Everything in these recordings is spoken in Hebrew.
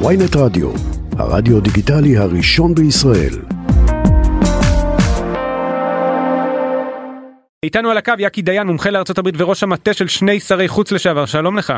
ויינט רדיו, הרדיו דיגיטלי הראשון בישראל. איתנו על הקו יקי דיין, מומחה לארצות הברית וראש המטה של שני שרי חוץ לשעבר, שלום לך.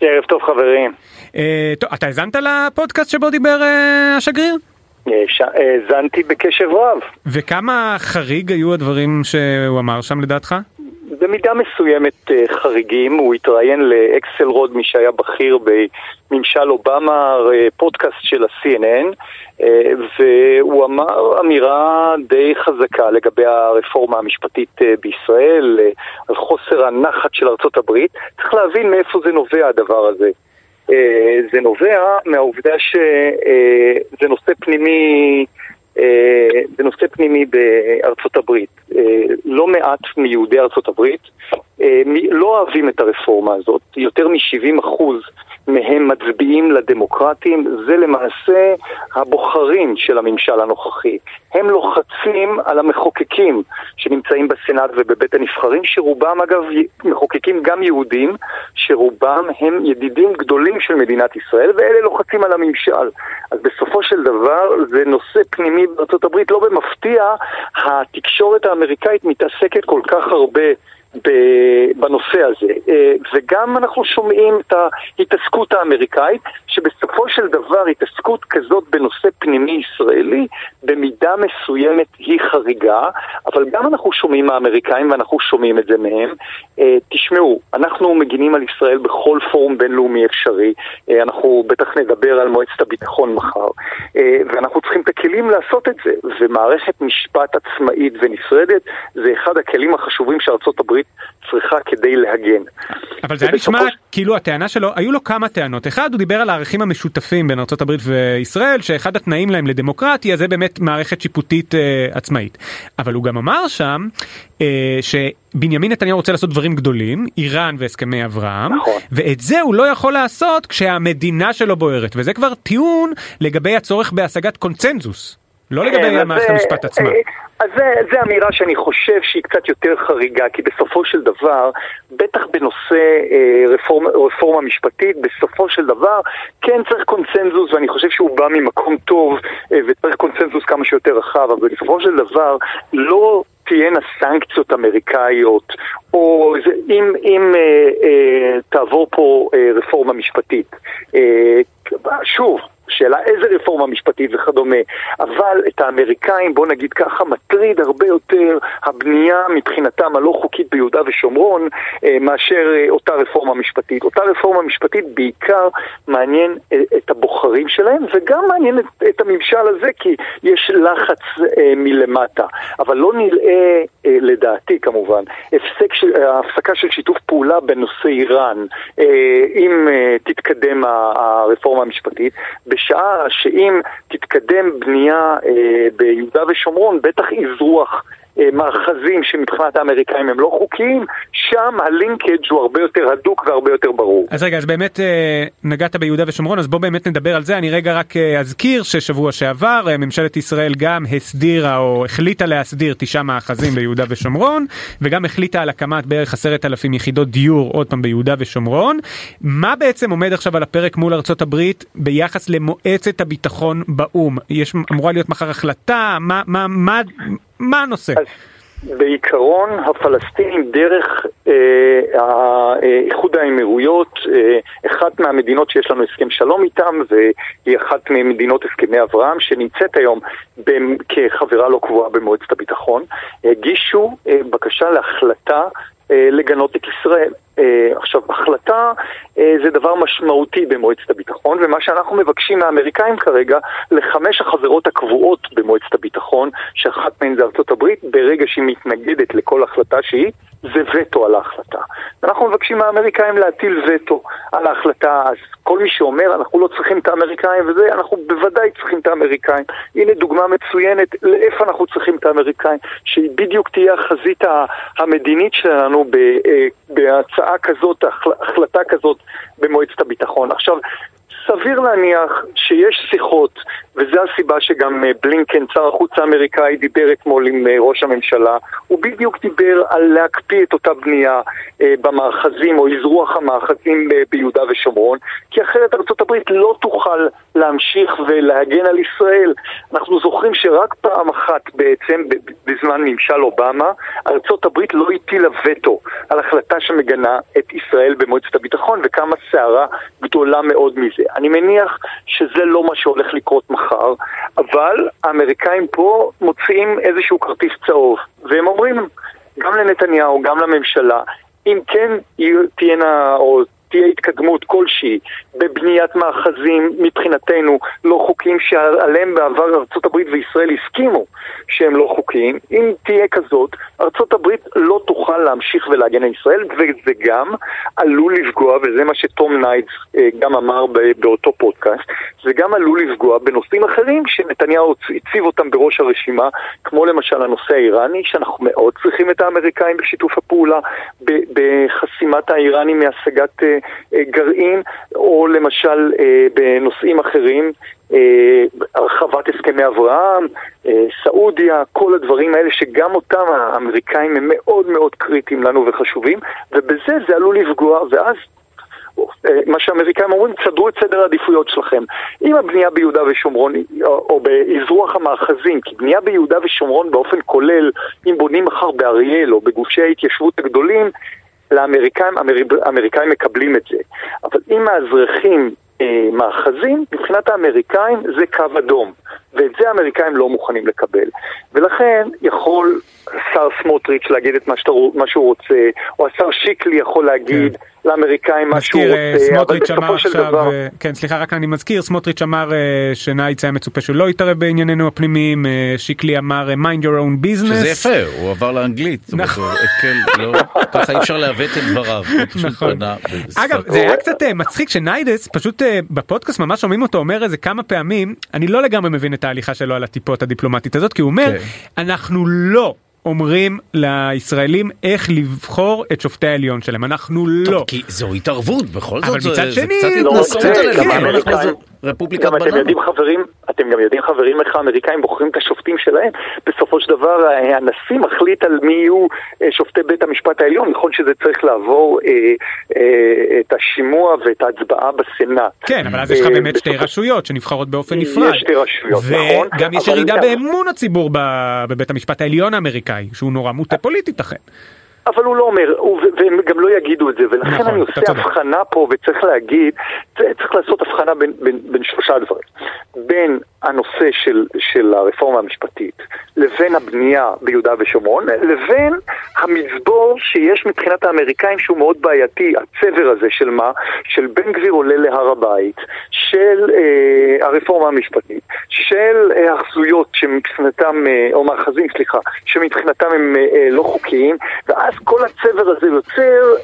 ערב טוב חברים. אה, טוב, אתה האזנת לפודקאסט שבו דיבר אה, השגריר? האזנתי בקשב רב. וכמה חריג היו הדברים שהוא אמר שם לדעתך? במידה מסוימת אה, חריגים, הוא התראיין לאקסל רוד, מי שהיה בכיר בממשל אובמה, אה, פודקאסט של ה-CNN, אה, והוא אמר אמירה די חזקה לגבי הרפורמה המשפטית בישראל, על חוסר הנחת של ארצות הברית. צריך להבין מאיפה זה נובע הדבר הזה. זה נובע מהעובדה שזה נושא פנימי אה, בנושא פנימי בארצות הברית. אה, לא מעט מיהודי ארצות הברית אה, לא אוהבים את הרפורמה הזאת. יותר מ-70 אחוז מהם מצביעים לדמוקרטים, זה למעשה הבוחרים של הממשל הנוכחי. הם לוחצים על המחוקקים שנמצאים בסנאט ובבית הנבחרים, שרובם אגב מחוקקים גם יהודים, שרובם הם ידידים גדולים של מדינת ישראל, ואלה לוחצים על הממשל. אז בסופו של דבר זה נושא פנימי בארצות הברית, לא במפתיע, התקשורת האמריקאית מתעסקת כל כך הרבה בנושא הזה. אה, וגם אנחנו שומעים את ההתעסקות האמריקאית, שבסופו של דבר התעסקות כזאת בנושא פנימי ישראלי, במידה מסוימת היא חריגה, אבל גם אנחנו שומעים מהאמריקאים ואנחנו שומעים את זה מהם. אה, תשמעו, אנחנו מגינים על ישראל בכל פורום בינלאומי אפשרי, אה, אנחנו בטח נדבר על מועצת הביטחון מחר, ואנחנו צריכים את הכלים לעשות את זה, ומערכת משפט עצמאית ונפרדת זה אחד הכלים החשובים שארצות הברית צריכה כדי להגן. אבל זה היה נשמע כאילו הטענה שלו, היו לו כמה טענות. אחד, הוא דיבר על הערכים המשותפים בין ארה"ב וישראל, שאחד התנאים להם לדמוקרטיה זה באמת מערכת שיפוטית אה, עצמאית. אבל הוא גם אמר שם אה, שבנימין נתניהו רוצה לעשות דברים גדולים, איראן והסכמי אברהם, נכון. ואת זה הוא לא יכול לעשות כשהמדינה שלו בוערת, וזה כבר טיעון לגבי הצורך בהשגת קונצנזוס. לא לגבי כן, מערכת המשפט עצמה. אה, אז זו אמירה שאני חושב שהיא קצת יותר חריגה, כי בסופו של דבר, בטח בנושא אה, רפורמה, רפורמה משפטית, בסופו של דבר כן צריך קונצנזוס, ואני חושב שהוא בא ממקום טוב, אה, וצריך קונצנזוס כמה שיותר רחב, אבל בסופו של דבר לא תהיינה סנקציות אמריקאיות, או זה, אם, אם אה, אה, תעבור פה אה, רפורמה משפטית. אה, שוב, שאלה איזה רפורמה משפטית וכדומה, אבל את האמריקאים, בוא נגיד ככה, מטריד הרבה יותר הבנייה מבחינתם הלא חוקית ביהודה ושומרון אה, מאשר אה, אותה רפורמה משפטית. אותה רפורמה משפטית בעיקר מעניין אה, את הבוחרים שלהם וגם מעניין את, את הממשל הזה כי יש לחץ מלמטה. אבל לא נראה, אה, לדעתי כמובן, הפסק של, הפסקה של שיתוף פעולה בנושא איראן, אם תתקדם הרפורמה המשפטית. בשעה שאם תתקדם בנייה אה, ביהודה ושומרון, בטח אזרוח מאחזים שמבחינת האמריקאים הם לא חוקיים, שם הלינקג' הוא הרבה יותר הדוק והרבה יותר ברור. אז רגע, אז באמת אה, נגעת ביהודה ושומרון, אז בוא באמת נדבר על זה. אני רגע רק אה, אזכיר ששבוע שעבר ממשלת ישראל גם הסדירה או החליטה להסדיר תשעה מאחזים ביהודה ושומרון, וגם החליטה על הקמת בערך עשרת אלפים יחידות דיור עוד פעם ביהודה ושומרון. מה בעצם עומד עכשיו על הפרק מול ארצות הברית ביחס למועצת הביטחון באו"ם? יש אמורה להיות מחר החלטה, מה, מה, מה, מה הנושא? אז בעיקרון הפלסטינים דרך אה, איחוד האמירויות, אה, אחת מהמדינות שיש לנו הסכם שלום איתם והיא אחת ממדינות הסכמי אברהם שנמצאת היום כחברה לא קבועה במועצת הביטחון, הגישו אה, בקשה להחלטה אה, לגנות את ישראל. אה, עכשיו, החלטה אה, זה דבר משמעותי במועצת הביטחון, ומה שאנחנו מבקשים מהאמריקאים כרגע, לחמש החברות הקבועות שאחת מהן זה ארצות הברית, ברגע שהיא מתנגדת לכל החלטה שהיא, זה וטו על ההחלטה. אנחנו מבקשים מהאמריקאים להטיל וטו על ההחלטה, אז כל מי שאומר אנחנו לא צריכים את האמריקאים וזה, אנחנו בוודאי צריכים את האמריקאים. הנה דוגמה מצוינת לאיפה אנחנו צריכים את האמריקאים, שהיא בדיוק תהיה החזית המדינית שלנו אה, בהצעה כזאת, החלטה כזאת במועצת הביטחון. עכשיו, סביר להניח שיש שיחות, וזו הסיבה שגם אה, בלינקן, שר החוץ האמריקאי, דיבר אתמול עם אה, ראש הממשלה. הוא בדיוק דיבר על להקפיא את אותה בנייה אה, במאחזים או אזרוח המאחזים ביהודה ושומרון, כי אחרת ארה"ב לא תוכל להמשיך ולהגן על ישראל. אנחנו זוכרים שרק פעם אחת בעצם, בזמן ממשל אובמה, ארה"ב לא הטילה וטו על החלטה שמגנה את ישראל במועצת הביטחון, וקמה סערה גדולה מאוד מזה. אני מניח שזה לא מה שהולך לקרות מחר, אבל האמריקאים פה מוציאים איזשהו כרטיס צהוב, והם אומרים גם לנתניהו, גם לממשלה, אם כן תהיינה, או תהיה התקדמות כלשהי בבניית מאחזים מבחינתנו לא חוקיים שעליהם בעבר ארה"ב וישראל הסכימו שהם לא חוקיים, אם תהיה כזאת, ארה"ב לא תוכל להמשיך ולהגן על ישראל וזה גם עלול לפגוע, וזה מה שתום ניידס אה, גם אמר באותו פודקאסט, זה גם עלול לפגוע בנושאים אחרים שנתניהו הציב אותם בראש הרשימה, כמו למשל הנושא האיראני, שאנחנו מאוד צריכים את האמריקאים בשיתוף הפעולה בחסימת האיראנים מהשגת אה, גרעין, או למשל אה, בנושאים אחרים, אה, הרחבת הסכמי אברהם, סעודיה, כל הדברים האלה שגם אותם האמריקאים הם מאוד מאוד קריטיים לנו וחשובים, ובזה זה עלול לפגוע, ואז מה שהאמריקאים אומרים, תסדרו את סדר העדיפויות שלכם. אם הבנייה ביהודה ושומרון, או באזרוח המאחזים, כי בנייה ביהודה ושומרון באופן כולל, אם בונים מחר באריאל או בגושי ההתיישבות הגדולים, לאמריקאים, האמריקאים מקבלים את זה. אבל אם מאזרחים אה, מאחזים, מבחינת האמריקאים זה קו אדום, ואת זה האמריקאים לא מוכנים לקבל. ולכן יכול השר סמוטריץ' להגיד את מה, שאתה, מה שהוא רוצה, או השר שיקלי יכול להגיד... כן. לאמריקאים מה שהוא אה, רוצה, אבל בסופו של דבר... אה, כן, סליחה, רק אני מזכיר, סמוטריץ' אמר אה, שנייץ היה מצופה שלא יתערב בענייננו הפנימיים, שיקלי אמר mind your own business. שזה יפה, הוא עבר לאנגלית. נכון. לא, ככה אי אפשר לעוות את דבריו. נכון. אגב, זה היה קצת מצחיק שניידס, פשוט בפודקאסט ממש שומעים אותו אומר איזה כמה פעמים, אני לא לגמרי מבין את ההליכה שלו על הטיפות הדיפלומטית הזאת, כי הוא אומר, כן. אנחנו לא אומרים לישראלים איך לבחור את שופטי העליון שלהם אנחנו לא. כי זו התערבות בכל זאת. אבל מצד שני, זה קצת התנסות עליהם. רפובליקת בננות. אתם יודעים חברים, אתם גם יודעים חברים איך האמריקאים בוחרים את השופטים שלהם. בסופו של דבר הנשיא מחליט על מי יהיו אה, שופטי בית המשפט העליון, נכון שזה צריך לעבור אה, אה, את השימוע ואת ההצבעה בסנאט. כן, אבל אז יש לך באמת שתי רשויות שנבחרות באופן נפרד. יש שתי רשויות, נכון. וגם יש ירידה באמון הציבור בבית המשפט העליון האמריקאי, שהוא נורא מוטה פוליטית אכן. אבל הוא לא אומר, הוא, והם גם לא יגידו את זה, ולכן נכון, אני עושה הבחנה פה, וצריך להגיד, צריך לעשות הבחנה בין, בין, בין שלושה דברים. בין הנושא של, של הרפורמה המשפטית לבין הבנייה ביהודה ושומרון, לבין המזבור שיש מבחינת האמריקאים שהוא מאוד בעייתי, הצבר הזה של מה? של בן גביר עולה להר הבית, של אה, הרפורמה המשפטית, של אה, שמבחינתם, אה, או מאחזים, סליחה, שמבחינתם הם אה, לא חוקיים, ואז כל הצבר הזה יוצר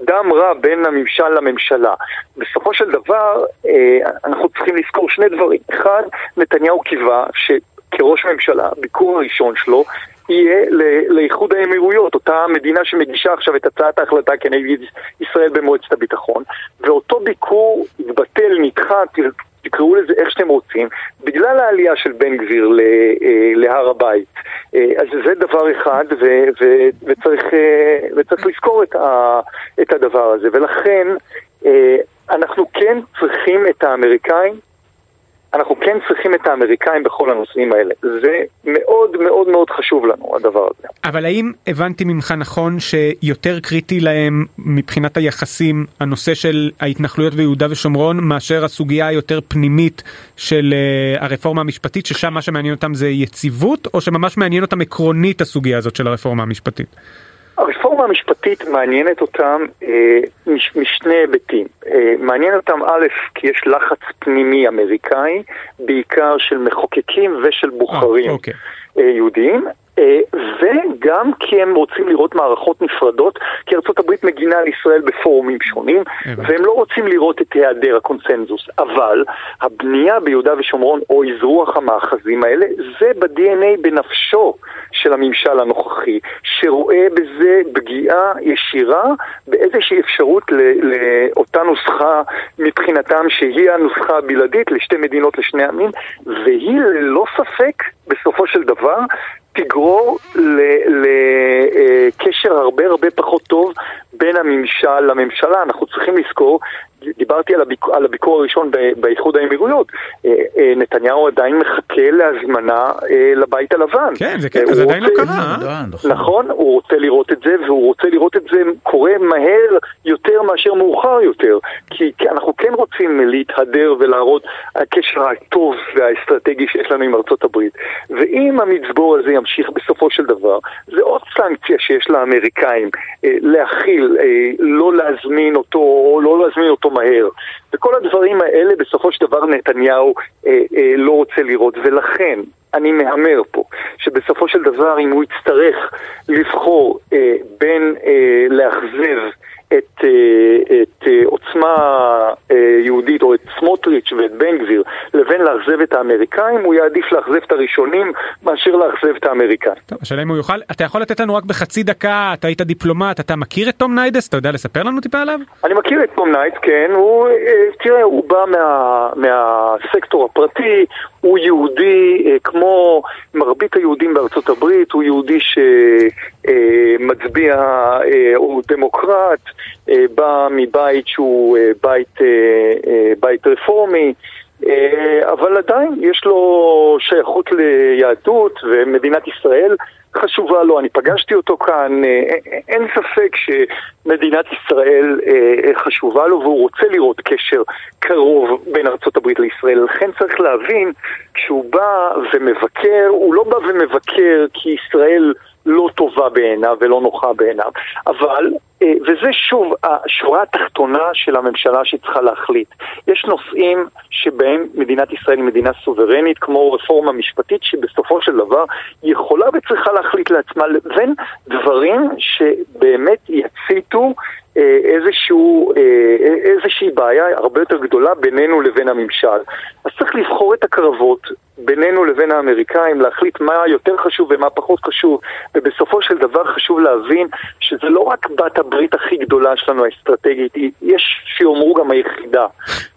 דם רע בין הממשל לממשלה. בסופו של דבר, אנחנו צריכים לזכור שני דברים. אחד, נתניהו קיווה שכראש ממשלה, ביקור הראשון שלו, יהיה לאיחוד האמירויות, אותה מדינה שמגישה עכשיו את הצעת ההחלטה כנגד ישראל במועצת הביטחון, ואותו ביקור התבטל, נדחה, תקראו לזה איך שאתם רוצים, בגלל העלייה של בן גביר אה, להר הבית. אה, אז זה דבר אחד, ו, ו, וצריך, אה, וצריך לזכור את, ה, את הדבר הזה. ולכן אנחנו כן צריכים את האמריקאים אנחנו כן צריכים את האמריקאים בכל הנושאים האלה. זה מאוד מאוד מאוד חשוב לנו, הדבר הזה. אבל האם הבנתי ממך נכון שיותר קריטי להם מבחינת היחסים הנושא של ההתנחלויות ביהודה ושומרון מאשר הסוגיה היותר פנימית של uh, הרפורמה המשפטית, ששם מה שמעניין אותם זה יציבות, או שממש מעניין אותם עקרונית הסוגיה הזאת של הרפורמה המשפטית? הרפורמה המשפטית מעניינת אותם אה, מש, משני היבטים. אה, מעניין אותם א', כי יש לחץ פנימי אמריקאי, בעיקר של מחוקקים ושל בוחרים אה, אוקיי. אה, יהודיים, אה, וגם כי הם רוצים לראות מערכות נפרדות, כי ארה"ב מגינה על ישראל בפורומים שונים, והם לא רוצים לראות את היעדר הקונסנזוס. אבל הבנייה ביהודה ושומרון, או אזרוח המאחזים האלה, זה ב-DNA בנפשו של הממשל הנוכחי, שרואה בזה פגיעה ישירה באיזושהי אפשרות לאותה נוסחה מבחינתם שהיא הנוסחה הבלעדית לשתי מדינות לשני עמים, והיא ללא ספק בסופו של דבר תגרור לקשר הרבה הרבה פחות טוב בין הממשל לממשלה. אנחנו צריכים לזכור דיברתי על, הביק... על הביקור הראשון באיחוד האמירויות. אה, אה, נתניהו עדיין מחכה להזמנה אה, לבית הלבן. כן, זה קטע, זה עדיין לא קרה. נכון. נכון, הוא רוצה לראות את זה, והוא רוצה לראות את זה קורה מהר יותר מאשר מאוחר יותר. כי אנחנו כן רוצים להתהדר ולהראות הקשר הטוב והאסטרטגי שיש לנו עם ארצות הברית. ואם המצבור הזה ימשיך בסופו של דבר, זה עוד סנקציה שיש לאמריקאים להכיל, לא להזמין אותו, או לא להזמין אותו מהר. וכל הדברים האלה בסופו של דבר נתניהו אה, אה, לא רוצה לראות, ולכן אני מהמר פה שבסופו של דבר אם הוא יצטרך לבחור אה, בין אה, לאכזב את, אה, את אה, עוצמה אה, יהודית או את סמוטריץ' ואת בן גביר לאכזב את האמריקאים, הוא יעדיף לאכזב את הראשונים מאשר לאכזב את האמריקאים. טוב, השאלה אם הוא יוכל, אתה יכול לתת לנו רק בחצי דקה, אתה היית דיפלומט, אתה מכיר את תום ניידס? אתה יודע לספר לנו טיפה עליו? אני מכיר את תום ניידס, כן, הוא, תראה, הוא בא מה, מהסקטור הפרטי, הוא יהודי כמו מרבית היהודים בארצות הברית, הוא יהודי שמצביע, הוא דמוקרט, בא מבית שהוא בית, בית רפורמי, אבל עדיין יש לו שייכות ליהדות ומדינת ישראל חשובה לו, אני פגשתי אותו כאן, אין ספק שמדינת ישראל חשובה לו והוא רוצה לראות קשר קרוב בין ארה"ב לישראל. לכן צריך להבין, כשהוא בא ומבקר, הוא לא בא ומבקר כי ישראל לא טובה בעיניו ולא נוחה בעיניו, אבל אה, וזה שוב השורה התחתונה של הממשלה שצריכה להחליט. יש נושאים שבהם מדינת ישראל היא מדינה סוברנית, כמו רפורמה משפטית, שבסופו של דבר יכולה וצריכה להחליט לעצמה, לבין דברים שבאמת יציתו אה, איזשהו, אה, איזושהי בעיה הרבה יותר גדולה בינינו לבין הממשל. אז צריך לבחור את הקרבות בינינו לבין האמריקאים, להחליט מה יותר חשוב ומה פחות חשוב, ובסופו של דבר חשוב להבין שזה לא רק בת הברית הכי גדולה שלנו האסטרטגית, יש שיאמרו גם היחידה,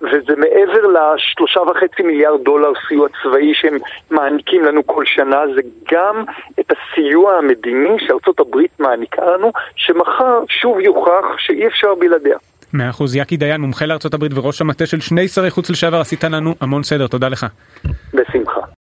וזה מעבר לשלושה וחצי מיליארד דולר סיוע צבאי שהם מעניקים לנו כל שנה, זה גם את הסיוע המדיני שארצות הברית מעניקה לנו, שמחר שוב יוכח שאי אפשר בלעדיה. מאה אחוז, יקי דיין, מומחה הברית וראש המטה של שני שרי חוץ לשעבר, עשית לנו המון סדר, תודה לך. בסדר.